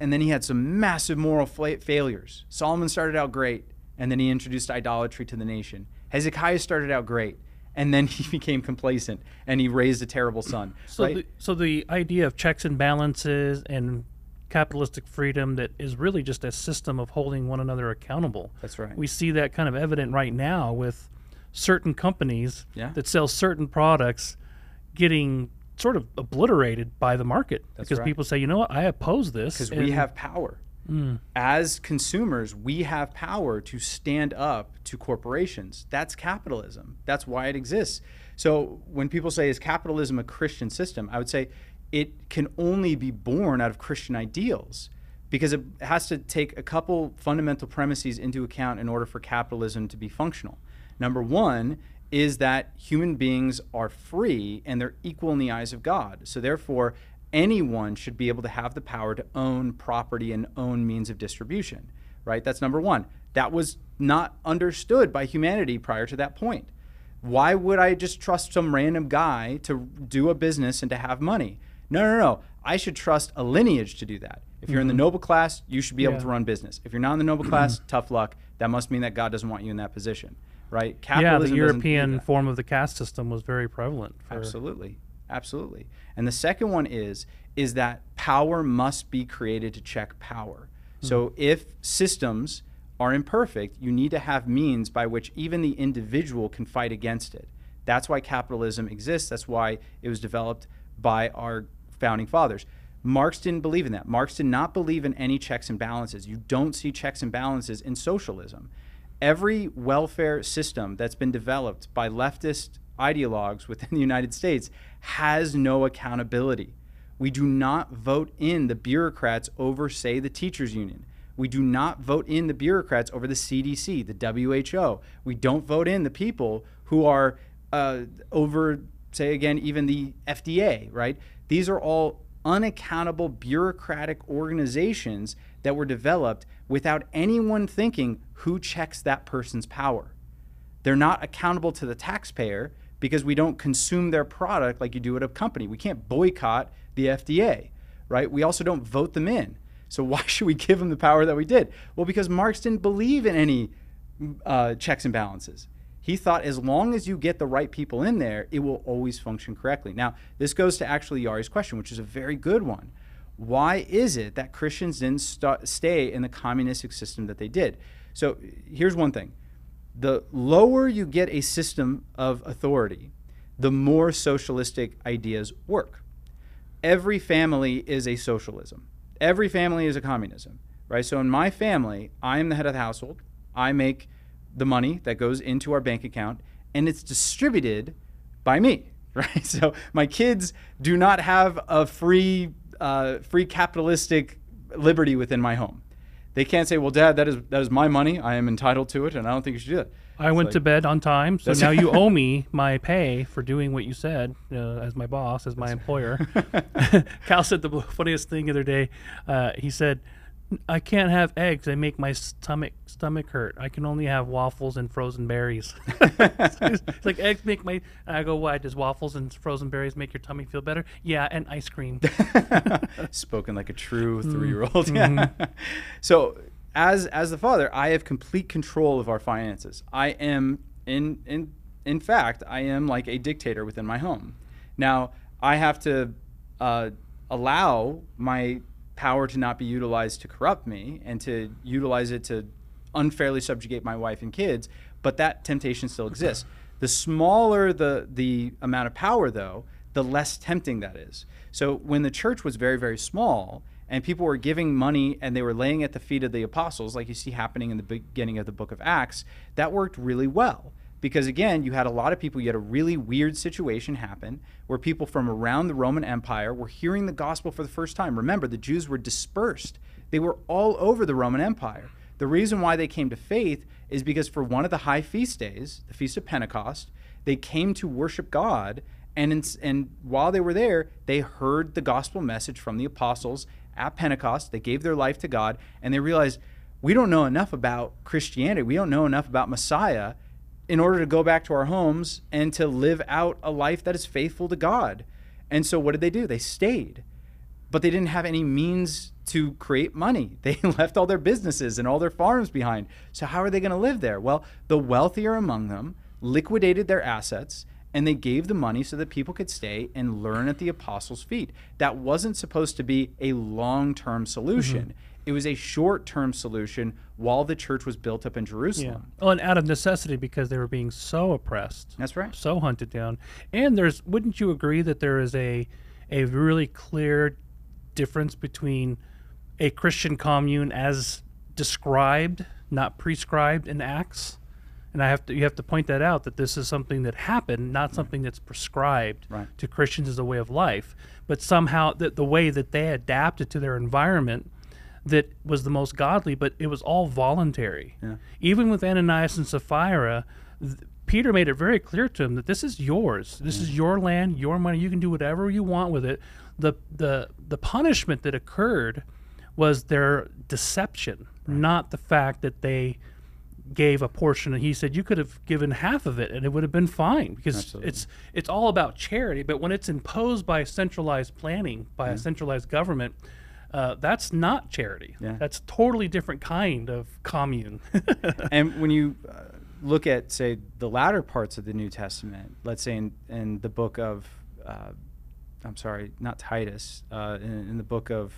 and then he had some massive moral fa- failures. Solomon started out great, and then he introduced idolatry to the nation. Hezekiah started out great, and then he became complacent and he raised a terrible son. So, right? the, so the idea of checks and balances and capitalistic freedom that is really just a system of holding one another accountable. That's right. We see that kind of evident right now with certain companies Yeah. that sell certain products getting sort of obliterated by the market That's because right. people say, you know what, I oppose this because we have power. Hmm. As consumers, we have power to stand up to corporations. That's capitalism. That's why it exists. So when people say, is capitalism a Christian system? I would say it can only be born out of Christian ideals because it has to take a couple fundamental premises into account in order for capitalism to be functional. Number one is that human beings are free and they're equal in the eyes of God. So therefore, anyone should be able to have the power to own property and own means of distribution, right? That's number one. That was not understood by humanity prior to that point. Why would I just trust some random guy to do a business and to have money? No, no, no. I should trust a lineage to do that. If you're in the mm-hmm. noble class, you should be able to run business. If you're not in the noble class, tough luck. That must mean that God doesn't want you in that position, right? yeah, the European form of the caste system was very prevalent. Absolutely. Absolutely. And the second one is is that power must be created to check power. Hmm. So if systems are imperfect, you need to have means by which even the individual can fight against it. That's why capitalism exists. That's why it was developed by our founding fathers. Marx didn't believe in that. Marx did not believe in any checks and balances. You don't see checks and balances in socialism. Every welfare system that's been developed by leftist ideologues within the United States has no accountability. We do not vote in the bureaucrats over, say, the teachers' union. We do not vote in the bureaucrats over the CDC, the WHO. We don't vote in the people who are uh, over, say again, even the FDA, right? These are all unaccountable bureaucratic organizations that were developed without anyone thinking who checks that person's power. They're not accountable to the taxpayer because we don't consume their product like you do at a company. We can't boycott the FDA, right? We also don't vote them in. So why should we give them the power that we did? Well, because Marx didn't believe in any uh, checks and balances. He thought as long as you get the right people in there, it will always function correctly. Now, this goes to actually Yari's question, which is a very good one. Why is it that Christians didn't st- stay in the communistic system that they did? So here's one thing the lower you get a system of authority, the more socialistic ideas work. Every family is a socialism. Every family is a communism, right? So in my family, I am the head of the household. I make the money that goes into our bank account and it's distributed by me, right? So my kids do not have a free, uh, free capitalistic liberty within my home. They can't say, "Well, Dad, that is that is my money. I am entitled to it, and I don't think you should do that." I went like- to bed on time, so now you owe me my pay for doing what you said uh, as my boss, as my employer. Cal said the funniest thing the other day. Uh, he said, "I can't have eggs; they make my stomach stomach hurt. I can only have waffles and frozen berries." it's like eggs make my. and I go, "Why does waffles and frozen berries make your tummy feel better?" Yeah, and ice cream. Spoken like a true three-year-old. Yeah. so, as as the father, I have complete control of our finances. I am in in in fact, I am like a dictator within my home. Now, I have to uh, allow my power to not be utilized to corrupt me and to utilize it to unfairly subjugate my wife and kids, but that temptation still exists. The smaller the the amount of power though, the less tempting that is. So when the church was very very small and people were giving money and they were laying at the feet of the apostles like you see happening in the beginning of the book of Acts, that worked really well because again you had a lot of people you had a really weird situation happen where people from around the roman empire were hearing the gospel for the first time. Remember the jews were dispersed. They were all over the roman empire. The reason why they came to faith is because for one of the high feast days the feast of pentecost they came to worship god and in, and while they were there they heard the gospel message from the apostles at pentecost. They gave their life to god and they realized we don't know enough about christianity. We don't know enough about messiah in order to go back to our homes and to live out a life that is faithful to God. And so what did they do? They stayed. But they didn't have any means to create money. They left all their businesses and all their farms behind. So how are they going to live there? Well, the wealthier among them liquidated their assets and they gave the money so that people could stay and learn at the apostles' feet. That wasn't supposed to be a long-term solution. Mm-hmm. It was a short-term solution while the church was built up in Yeah. Jerusalem. Well, and out of necessity because they were being so oppressed. That's right. So hunted down. And there's wouldn't you agree that there is a a really clear difference between a Christian commune as described, not prescribed in Acts? And I have to you have to point that out that this is something that happened, not something that's prescribed Right. to Christians as a way of life, but somehow that the way that they adapted to their environment that was the most godly, but it was all voluntary. Yeah. Even with Ananias and Sapphira, th- Peter made it very clear to him that this is yours. This is your land, your money. You can do whatever you want with it. The the the punishment that occurred was their deception, not the fact that they gave a portion and he said you could have given half of it and it would have been fine because Absolutely. it's it's all about charity but when it's imposed by centralized planning by a centralized government uh, that's not charity Yeah. that's totally different kind of commune and when you uh, look at, say, the latter parts of the New Testament, let's say in, in the book of, uh, I'm sorry, not Titus, uh, in, in the book of,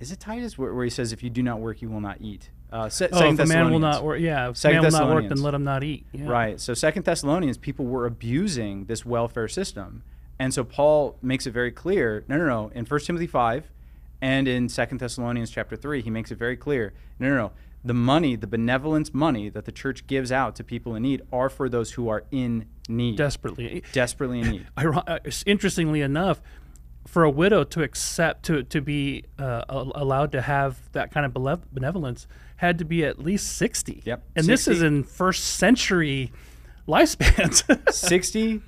is it Titus, where, where he says, "If you do not work, you will not eat." Uh, se- oh if a man will not work yeah if man will not work then let him not eat yeah. Right. So Second Thessalonians, people were abusing this welfare system, and so Paul makes it very clear. No, no, no. In First Timothy five, and in Second Thessalonians chapter three, he makes it very clear. No, no, no. The money, the benevolence money that the church gives out to people in need, are for those who are in need, desperately desperately in need. Uh, interestingly enough, for a widow to accept to to be uh, allowed to have that kind of benevolence had to be at least sixty. Yep, And this is in first century lifespans. 60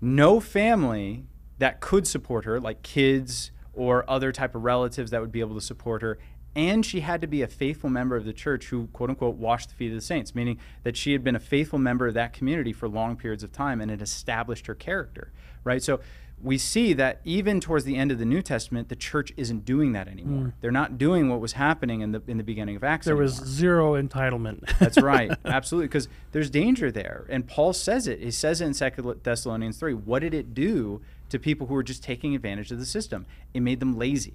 no family that could support her like kids or other type of relatives that would be able to support her and she had to be a faithful member of the church who, quote unquote, washed the feet of the saints, meaning that she had been a faithful member of that community for long periods of time and it established her character, right? So we see that even towards the end of the New Testament, the church isn't doing that anymore. Mm. They're not doing what was happening in the in the beginning of Acts. There anymore. was zero entitlement. That's right, absolutely, because there's danger there, and Paul says it. He says it in Second Thessalonians three. What did it do to people who were just taking advantage of the system? It made them lazy.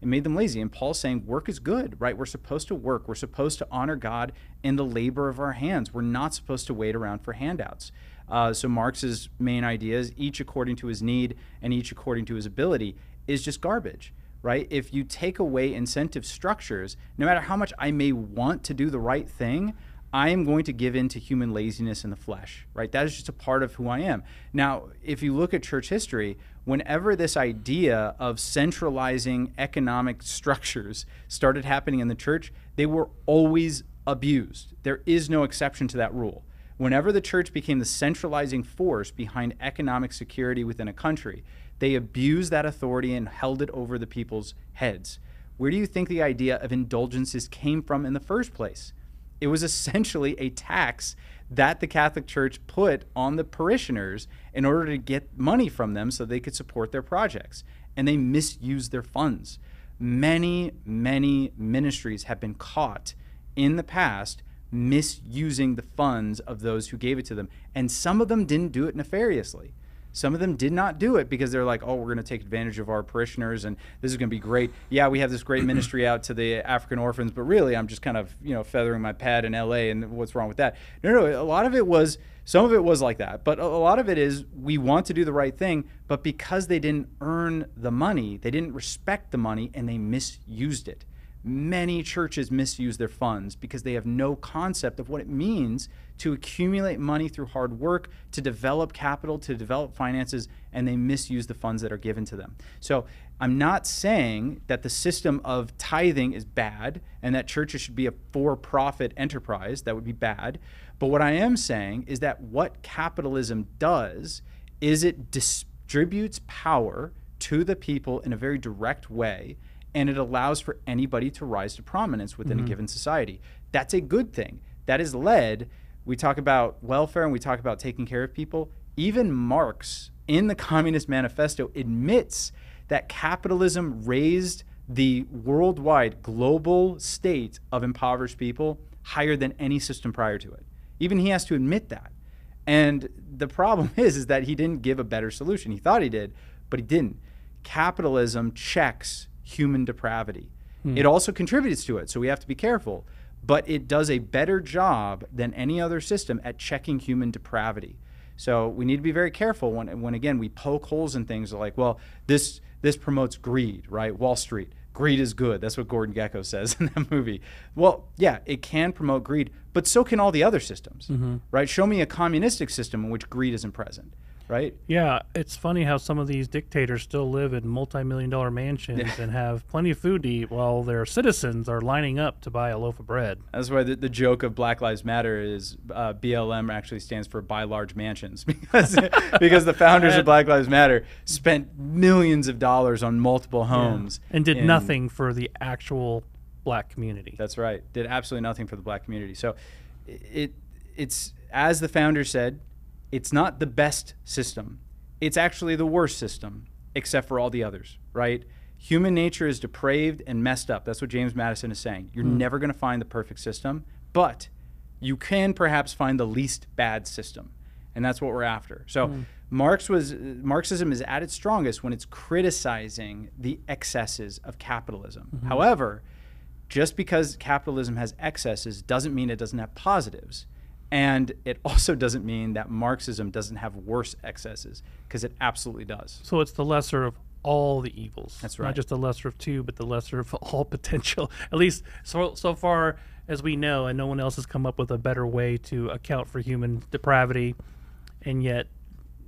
It made them lazy. And Paul's saying work is good, right? We're supposed to work. We're supposed to honor God in the labor of our hands. We're not supposed to wait around for handouts. Uh, so Marx's main ideas, each according to his need and each according to his ability, is just garbage, right? If you take away incentive structures, no matter how much I may want to do the right thing, I am going to give in to human laziness in the flesh, right? That is just a part of who I am. Now, if you look at church history, whenever this idea of centralizing economic structures started happening in the church, they were always abused. There is no exception to that rule. Whenever the church became the centralizing force behind economic security within a country, they abused that authority and held it over the people's heads. Where do you think the idea of indulgences came from in the first place? It was essentially a tax that the Catholic Church put on the parishioners in order to get money from them so they could support their projects. And they misused their funds. Many, many ministries have been caught in the past misusing the funds of those who gave it to them. And some of them didn't do it nefariously. Some of them did not do it because they're like, oh, we're going to take advantage of our parishioners and this is going to be great. Yeah, we have this great ministry out to the African orphans, but really I'm just kind of, you know, feathering my pad in LA and what's wrong with that? No, no, a lot of it was, some of it was like that, but a lot of it is we want to do the right thing, but because they didn't earn the money, they didn't respect the money and they misused it many churches misuse their funds because they have no concept of what it means to accumulate money through hard work, to develop capital, to develop finances, and they misuse the funds that are given to them. So I'm not saying that the system of tithing is bad and that churches should be a for profit enterprise. That would be bad. But what I am saying is that what capitalism does is it distributes power to the people in a very direct way and it allows for anybody to rise to prominence within mm-hmm. a given society. That's a good thing. That is led. We talk about welfare and we talk about taking care of people. Even Marx in the Communist Manifesto admits that capitalism raised the worldwide global state of impoverished people higher than any system prior to it. Even he has to admit that. And the problem is is that he didn't give a better solution. He thought he did, but he didn't. Capitalism checks human depravity. Hmm. It also contributes to it, so we have to be careful. But it does a better job than any other system at checking human depravity. So we need to be very careful when, when again we poke holes in things like, well, this this promotes greed, right? Wall Street, greed is good. That's what Gordon Gekko says in that movie. Well, yeah, it can promote greed, but so can all the other systems, mm-hmm. right? Show me a communistic system in which greed isn't present right? Yeah, it's funny how some of these dictators still live in multi-million dollar mansions yeah. and have plenty of food to eat while their citizens are lining up to buy a loaf of bread. That's why the, the joke of Black Lives Matter is uh, BLM actually stands for buy large mansions because because the founders of Black Lives Matter spent millions of dollars on multiple homes yeah. and did in, nothing for the actual black community. That's right. Did absolutely nothing for the black community. So it it's as the founder said, it's not the best system. It's actually the worst system, except for all the others, right? Human nature is depraved and messed up. That's what James Madison is saying. You're mm. never going to find the perfect system, but you can perhaps find the least bad system. And that's what we're after. So mm. Marx was Marxism is at its strongest when it's criticizing the excesses of capitalism. Mm-hmm. However, just because capitalism has excesses doesn't mean it doesn't have positives. And it also doesn't mean that Marxism doesn't have worse excesses, because it absolutely does. So it's the lesser of all the evils. That's right. Not just the lesser of two, but the lesser of all potential. At least so so far as we know, and no one else has come up with a better way to account for human depravity, and yet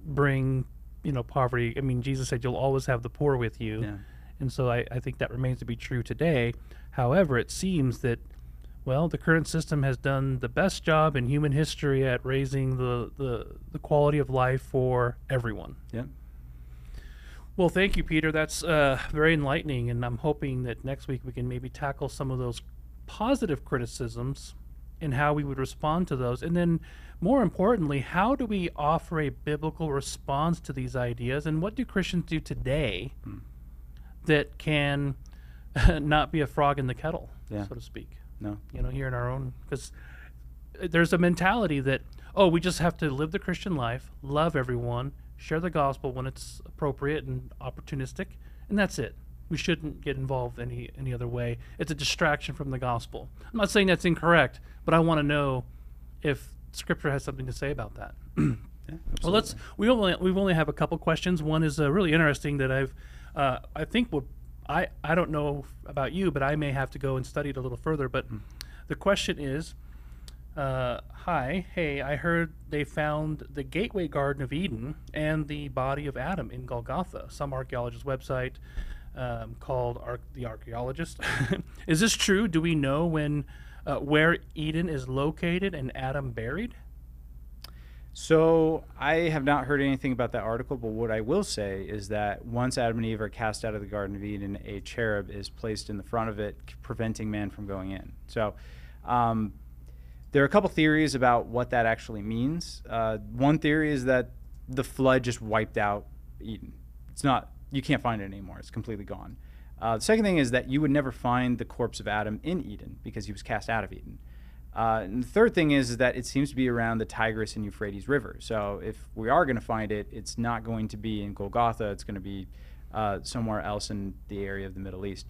bring you know poverty. I mean, Jesus said, "You'll always have the poor with you," yeah. and so I, I think that remains to be true today. However, it seems that well, the current system has done the best job in human history at raising the, the, the quality of life for everyone. Yeah. Well, thank you, Peter. That's uh, very enlightening, and I'm hoping that next week we can maybe tackle some of those positive criticisms and how we would respond to those. And then, more importantly, how do we offer a biblical response to these ideas, and what do Christians do today that can not be a frog in the kettle, Yeah. so to speak? No. you know, here in our own because there's a mentality that oh, we just have to live the Christian life, love everyone, share the gospel when it's appropriate and opportunistic, and that's it. We shouldn't get involved any any other way. It's a distraction from the gospel. I'm not saying that's incorrect, but I want to know if Scripture has something to say about that. Yeah, Well, let's. We only we only have a couple questions. One is uh, really interesting that I've. Uh, I think will. I I don't know about you, but I may have to go and study it a little further. But the question is, uh, hi, hey, I heard they found the Gateway Garden of Eden and the body of Adam in Golgotha. Some archaeologist website um, called Ar- the Archaeologist. is this true? Do we know when uh, where Eden is located and Adam buried? So I have not heard anything about that article, but what I will say is that once Adam and Eve are cast out of the Garden of Eden, a cherub is placed in the front of it, preventing man from going in. So um, there are a couple theories about what that actually means. Uh, one theory is that the flood just wiped out Eden. It's not, you can't find it anymore. It's completely gone. Uh, the second thing is that you would never find the corpse of Adam in Eden because he was cast out of Eden. Uh, and the third thing is, is that it seems to be around the Tigris and Euphrates River. So if we are going to find it, it's not going to be in Golgotha. It's going to be uh, somewhere else in the area of the Middle East.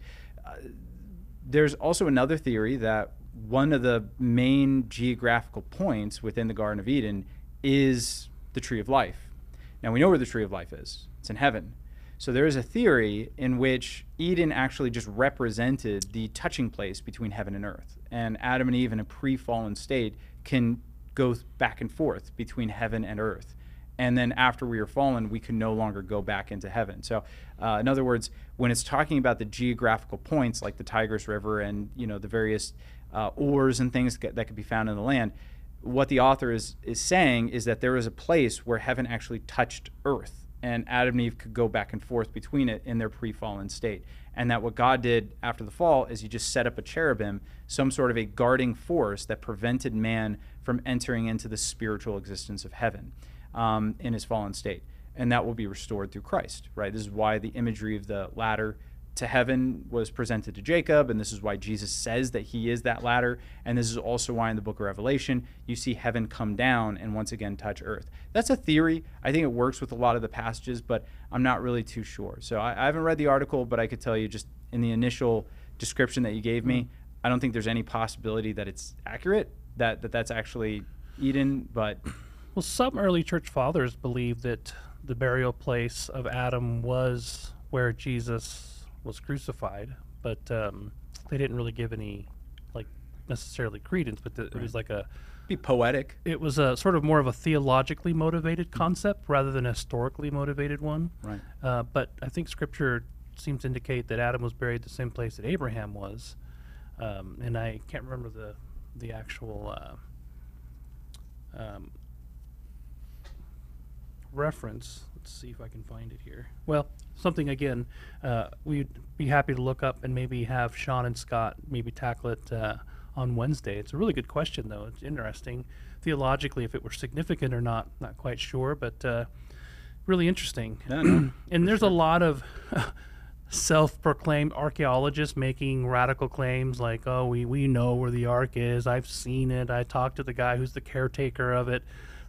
Uh, there's also another theory that one of the main geographical points within the Garden of Eden is the Tree of Life. Now we know where the Tree of Life is. It's in heaven. So there is a theory in which Eden actually just represented the touching place between heaven and earth. And Adam and Eve in a pre fallen state can go back and forth between heaven and earth. And then after we are fallen, we can no longer go back into heaven. So, uh, in other words, when it's talking about the geographical points like the Tigris River and you know the various uh, ores and things that could be found in the land, what the author is is saying is that there is a place where heaven actually touched earth and Adam and Eve could go back and forth between it in their pre-fallen state. And that what God did after the fall is he just set up a cherubim some sort of a guarding force that prevented man from entering into the spiritual existence of heaven um, in his fallen state. And that will be restored through Christ right? This is why the imagery of the ladder to heaven was presented to Jacob, and this is why Jesus says that he is that ladder. And this is also why in the book of Revelation you see heaven come down and once again touch earth. That's a theory. I think it works with a lot of the passages, but I'm not really too sure. So I, I haven't read the article, but I could tell you just in the initial description that you gave me, I don't think there's any possibility that it's accurate, that, that that's actually Eden, but Well, some early church fathers believed that the burial place of Adam was where Jesus was crucified, but um, they didn't really give any, like, necessarily credence. But the, it was like a, be poetic. it was a sort of more of a theologically motivated concept rather than a historically motivated one. Right. Uh, but I think Scripture seems to indicate that Adam was buried the same place that Abraham was, um, and I can't remember the the actual uh, um, reference. Let's see if I can find it here. Well, something again. Uh, we'd be happy to look up and maybe have Sean and Scott maybe tackle it uh, on Wednesday. It's a really good question, though. It's interesting theologically if it were significant or not. Not quite sure, but uh, really interesting. No, no, and there's a lot of self-proclaimed archaeologists making radical claims like, "Oh, we we know where the ark is. I've seen it. I talked to the guy who's the caretaker of it."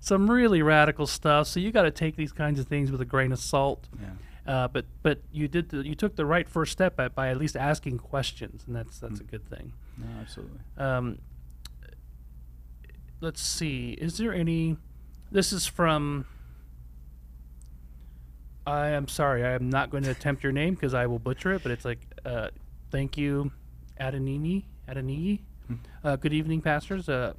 Some really radical stuff. So you got to take these kinds of things with a grain of salt. Yeah. Uh, but but you did the, you took the right first step by, by at least asking questions, and that's that's a good thing. No, absolutely. Um, let's see. Is there any? This is from. I am sorry. I am not going to attempt your name because I will butcher it. But it's like, uh, thank you, Adanini. Adanini. Uh, good evening, pastors. Uh,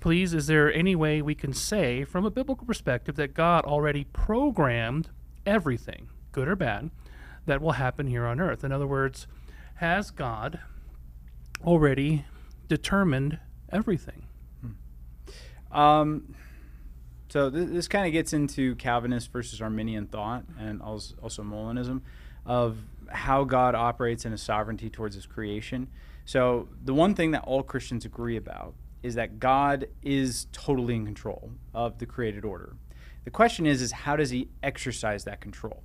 please, is there any way we can say, from a biblical perspective, that God already programmed everything, good or bad, that will happen here on earth? In other words, has God already determined everything? Um, So th- this kind of gets into Calvinist versus Arminian thought and also Molinism of how God operates in his sovereignty towards his creation. So the one thing that all Christians agree about is that God is totally in control of the created order. The question is, is how does he exercise that control?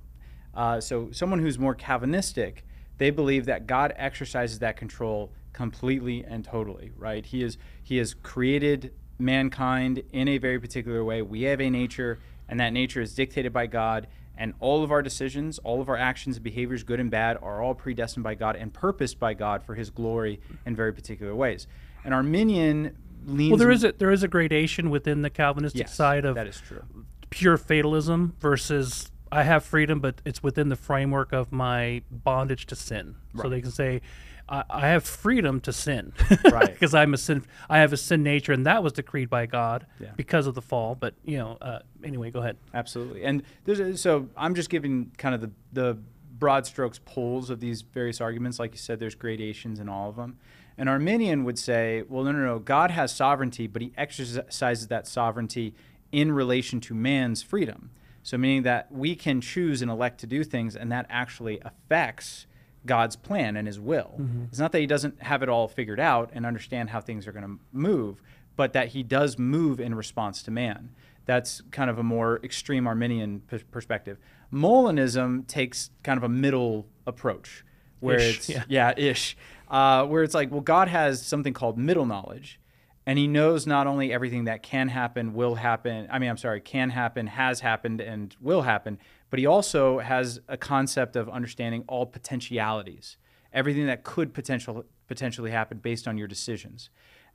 Uh, so someone who's more Calvinistic, they believe that God exercises that control completely and totally, right? He is he has created mankind in a very particular way. We have a nature, and that nature is dictated by God. And all of our decisions, all of our actions and behaviors, good and bad, are all predestined by God and purposed by God for His glory in very particular ways. And Arminian leans. Well, there is a there is a gradation within the Calvinistic yes, side of that is true. pure fatalism versus I have freedom, but it's within the framework of my bondage to sin. So they can say, I, I have freedom to sin, Right. Because I'm a sin. I have a sin nature, and that was decreed by God Yeah. because of the fall. But you know, uh, anyway, go ahead. Absolutely. And there's a, so I'm just giving kind of the, the broad strokes poles of these various arguments. Like you said, there's gradations in all of them. An Arminian would say, well, no, no, no. God has sovereignty, but he exercises that sovereignty in relation to man's freedom. So, meaning that we can choose and elect to do things, and that actually affects God's plan and his will. Mm-hmm. It's not that he doesn't have it all figured out and understand how things are going to move, but that he does move in response to man. That's kind of a more extreme Arminian p- perspective. Molinism takes kind of a middle approach, where Ish, it's yeah. ish, uh, where it's like, well, God has something called middle knowledge, and He knows not only everything that can happen, will happen. I mean, I'm sorry, can happen, has happened, and will happen, but He also has a concept of understanding all potentialities, everything that could potential potentially happen based on your decisions.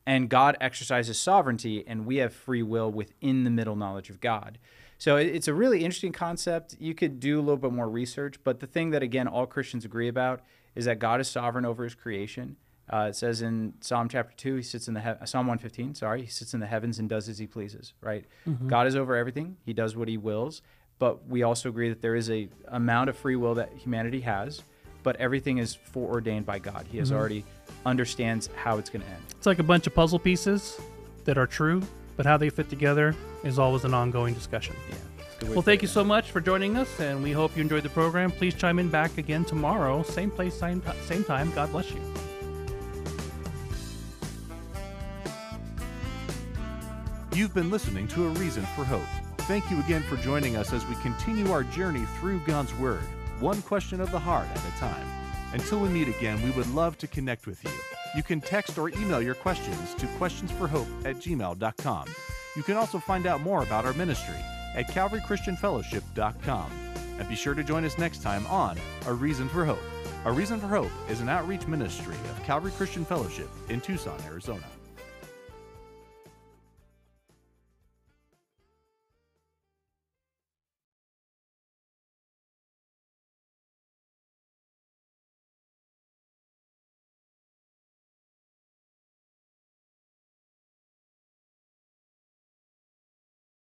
And God exercises sovereignty, and we have free will within the middle knowledge of God. So it's a really interesting concept. You could do a little bit more research, but the thing that again all Christians agree about is that God is sovereign over His creation. Uh, it says in Psalm chapter two, He sits in the he- Psalm one fifteen. Sorry, He sits in the heavens and does as He pleases. Right? God is over everything. He does what He wills. But we also agree that there is a amount of free will that humanity has, but everything is foreordained by God. He has already understands how it's going to end. It's like a bunch of puzzle pieces that are true, but how they fit together is always an ongoing discussion. Yeah. It's a good way Well, thank put you so much for joining us, and we hope you enjoyed the program. Please chime in back again tomorrow, same place, same, ti- same time. God bless you. You've been listening to A Reason for Hope. Thank you again for joining us as we continue our journey through God's Word, one question of the heart at a time. Until we meet again, we would love to connect with you. You can text or email your questions to questionsforhope at gmail.com. You can also find out more about our ministry at calvarychristianfellowship.com. And be sure to join us next time on A Reason for Hope. A Reason for Hope is an outreach ministry of Calvary Christian Fellowship in Tucson, Arizona.